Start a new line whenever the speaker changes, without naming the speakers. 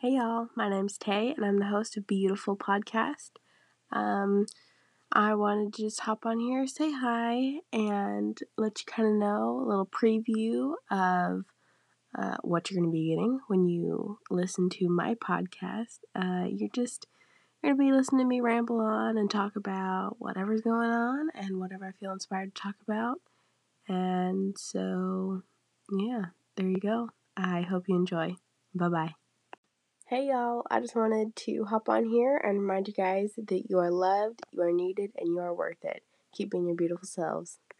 Hey y'all, my name's Tay and I'm the host of Beautiful Podcast. Um, I wanted to just hop on here, say hi, and let you kind of know a little preview of uh, what you're going to be getting when you listen to my podcast. Uh, you're just going to be listening to me ramble on and talk about whatever's going on and whatever I feel inspired to talk about. And so, yeah, there you go. I hope you enjoy. Bye bye. Hey y'all, I just wanted to hop on here and remind you guys that you are loved, you are needed, and you are worth it. Keep being your beautiful selves.